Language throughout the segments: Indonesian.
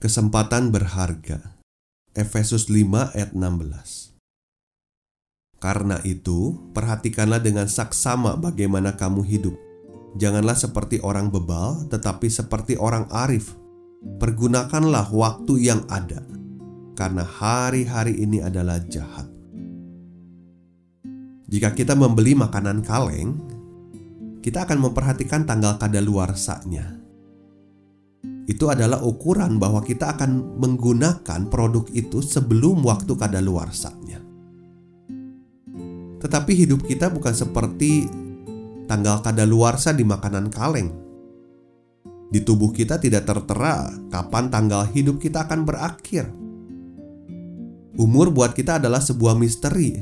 Kesempatan berharga. Efesus 5 ayat 16. Karena itu, perhatikanlah dengan saksama bagaimana kamu hidup. Janganlah seperti orang bebal, tetapi seperti orang arif. Pergunakanlah waktu yang ada, karena hari-hari ini adalah jahat. Jika kita membeli makanan kaleng, kita akan memperhatikan tanggal kadaluarsanya itu adalah ukuran bahwa kita akan menggunakan produk itu sebelum waktu kadaluarsanya. Tetapi hidup kita bukan seperti tanggal kadaluarsa di makanan kaleng. Di tubuh kita tidak tertera kapan tanggal hidup kita akan berakhir. Umur buat kita adalah sebuah misteri.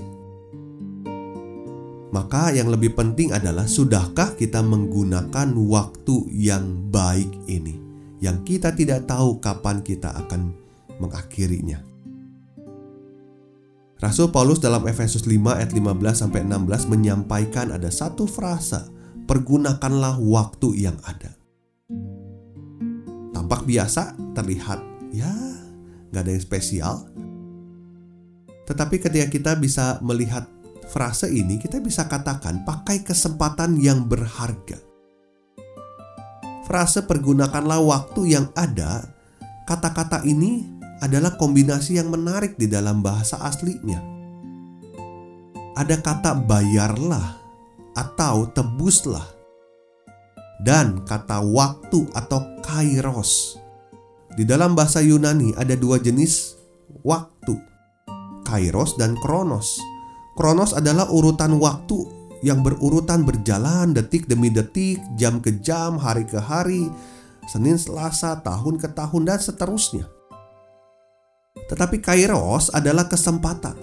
Maka yang lebih penting adalah sudahkah kita menggunakan waktu yang baik ini? Yang kita tidak tahu kapan kita akan mengakhirinya. Rasul Paulus dalam Efesus 5 ayat 15 sampai 16 menyampaikan ada satu frasa, pergunakanlah waktu yang ada. Tampak biasa, terlihat ya nggak ada yang spesial. Tetapi ketika kita bisa melihat frase ini, kita bisa katakan pakai kesempatan yang berharga frase pergunakanlah waktu yang ada, kata-kata ini adalah kombinasi yang menarik di dalam bahasa aslinya. Ada kata bayarlah atau tebuslah dan kata waktu atau kairos. Di dalam bahasa Yunani ada dua jenis waktu, kairos dan kronos. Kronos adalah urutan waktu yang berurutan berjalan detik demi detik, jam ke jam, hari ke hari, Senin Selasa, tahun ke tahun dan seterusnya. Tetapi Kairos adalah kesempatan.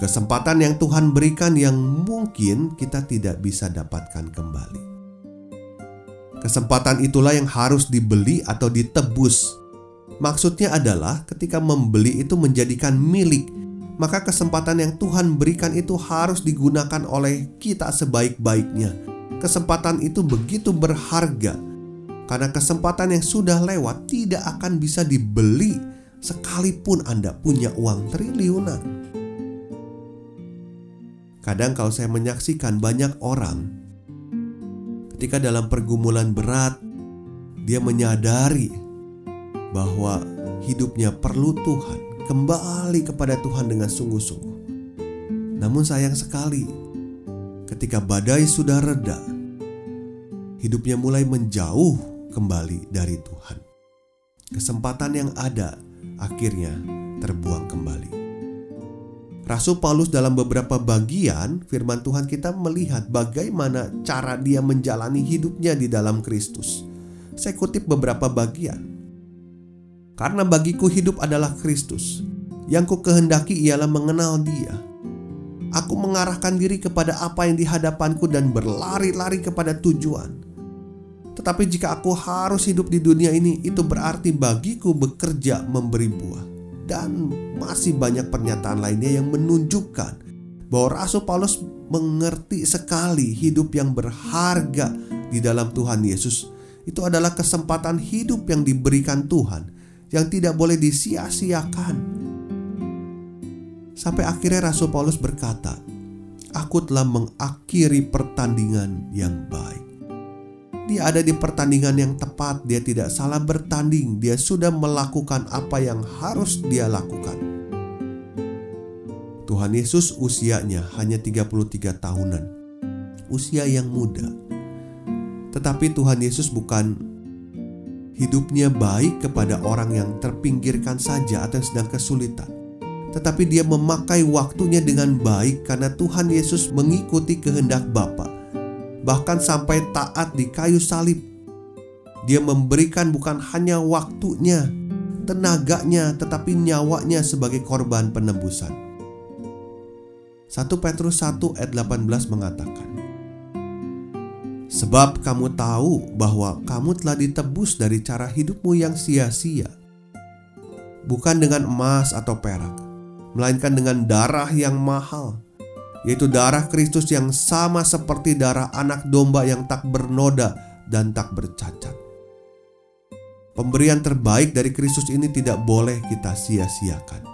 Kesempatan yang Tuhan berikan yang mungkin kita tidak bisa dapatkan kembali. Kesempatan itulah yang harus dibeli atau ditebus. Maksudnya adalah ketika membeli itu menjadikan milik maka kesempatan yang Tuhan berikan itu harus digunakan oleh kita sebaik-baiknya. Kesempatan itu begitu berharga karena kesempatan yang sudah lewat tidak akan bisa dibeli sekalipun Anda punya uang triliunan. Kadang kalau saya menyaksikan banyak orang ketika dalam pergumulan berat dia menyadari bahwa hidupnya perlu Tuhan kembali kepada Tuhan dengan sungguh-sungguh. Namun sayang sekali, ketika badai sudah reda, hidupnya mulai menjauh kembali dari Tuhan. Kesempatan yang ada akhirnya terbuang kembali. Rasul Paulus dalam beberapa bagian firman Tuhan kita melihat bagaimana cara dia menjalani hidupnya di dalam Kristus. Saya kutip beberapa bagian. Karena bagiku hidup adalah Kristus. Yang ku kehendaki ialah mengenal dia. Aku mengarahkan diri kepada apa yang di hadapanku dan berlari-lari kepada tujuan. Tetapi jika aku harus hidup di dunia ini, itu berarti bagiku bekerja memberi buah. Dan masih banyak pernyataan lainnya yang menunjukkan bahwa Rasul Paulus mengerti sekali hidup yang berharga di dalam Tuhan Yesus. Itu adalah kesempatan hidup yang diberikan Tuhan yang tidak boleh disia-siakan. Sampai akhirnya Rasul Paulus berkata, "Aku telah mengakhiri pertandingan yang baik." Dia ada di pertandingan yang tepat, dia tidak salah bertanding, dia sudah melakukan apa yang harus dia lakukan. Tuhan Yesus usianya hanya 33 tahunan. Usia yang muda. Tetapi Tuhan Yesus bukan hidupnya baik kepada orang yang terpinggirkan saja atau yang sedang kesulitan. tetapi dia memakai waktunya dengan baik karena Tuhan Yesus mengikuti kehendak Bapa. Bahkan sampai taat di kayu salib. Dia memberikan bukan hanya waktunya, tenaganya, tetapi nyawanya sebagai korban penebusan. 1 Petrus 1 ayat 18 mengatakan, Sebab kamu tahu bahwa kamu telah ditebus dari cara hidupmu yang sia-sia, bukan dengan emas atau perak, melainkan dengan darah yang mahal, yaitu darah Kristus yang sama seperti darah anak domba yang tak bernoda dan tak bercacat. Pemberian terbaik dari Kristus ini tidak boleh kita sia-siakan.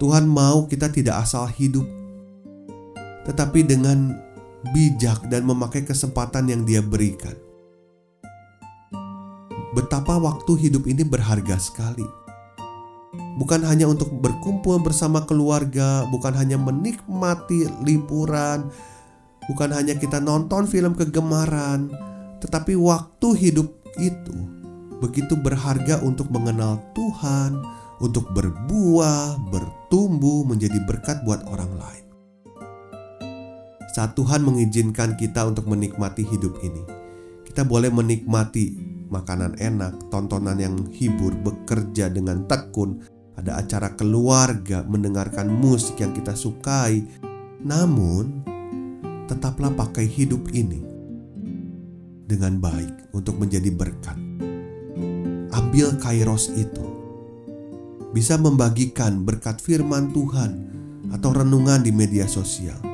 Tuhan mau kita tidak asal hidup, tetapi dengan bijak dan memakai kesempatan yang Dia berikan. Betapa waktu hidup ini berharga sekali bukan hanya untuk berkumpul bersama keluarga, bukan hanya menikmati liburan, bukan hanya kita nonton film kegemaran, tetapi waktu hidup itu begitu berharga untuk mengenal Tuhan, untuk berbuah, bertumbuh, menjadi berkat buat orang lain. Saat Tuhan mengizinkan kita untuk menikmati hidup ini, kita boleh menikmati makanan enak, tontonan yang hibur, bekerja dengan tekun, ada acara keluarga, mendengarkan musik yang kita sukai. Namun, tetaplah pakai hidup ini dengan baik untuk menjadi berkat. Ambil kairos itu. Bisa membagikan berkat firman Tuhan atau renungan di media sosial.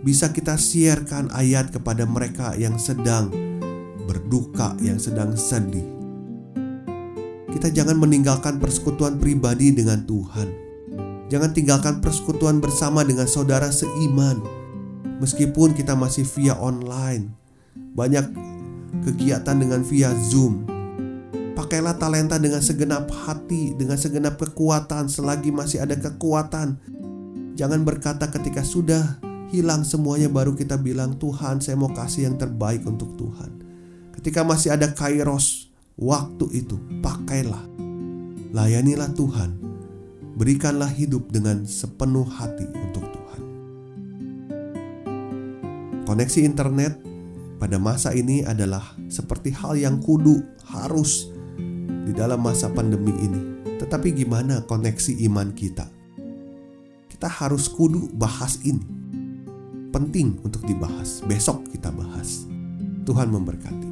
Bisa kita siarkan ayat kepada mereka yang sedang berduka, yang sedang sedih kita jangan meninggalkan persekutuan pribadi dengan Tuhan. Jangan tinggalkan persekutuan bersama dengan saudara seiman. Meskipun kita masih via online, banyak kegiatan dengan via Zoom. Pakailah talenta dengan segenap hati, dengan segenap kekuatan selagi masih ada kekuatan. Jangan berkata ketika sudah hilang semuanya baru kita bilang Tuhan saya mau kasih yang terbaik untuk Tuhan. Ketika masih ada kairos, waktu itu pakailah. Layanilah Tuhan. Berikanlah hidup dengan sepenuh hati untuk Tuhan. Koneksi internet pada masa ini adalah seperti hal yang kudu harus di dalam masa pandemi ini. Tetapi gimana koneksi iman kita? Kita harus kudu bahas ini. Penting untuk dibahas. Besok kita bahas. Tuhan memberkati.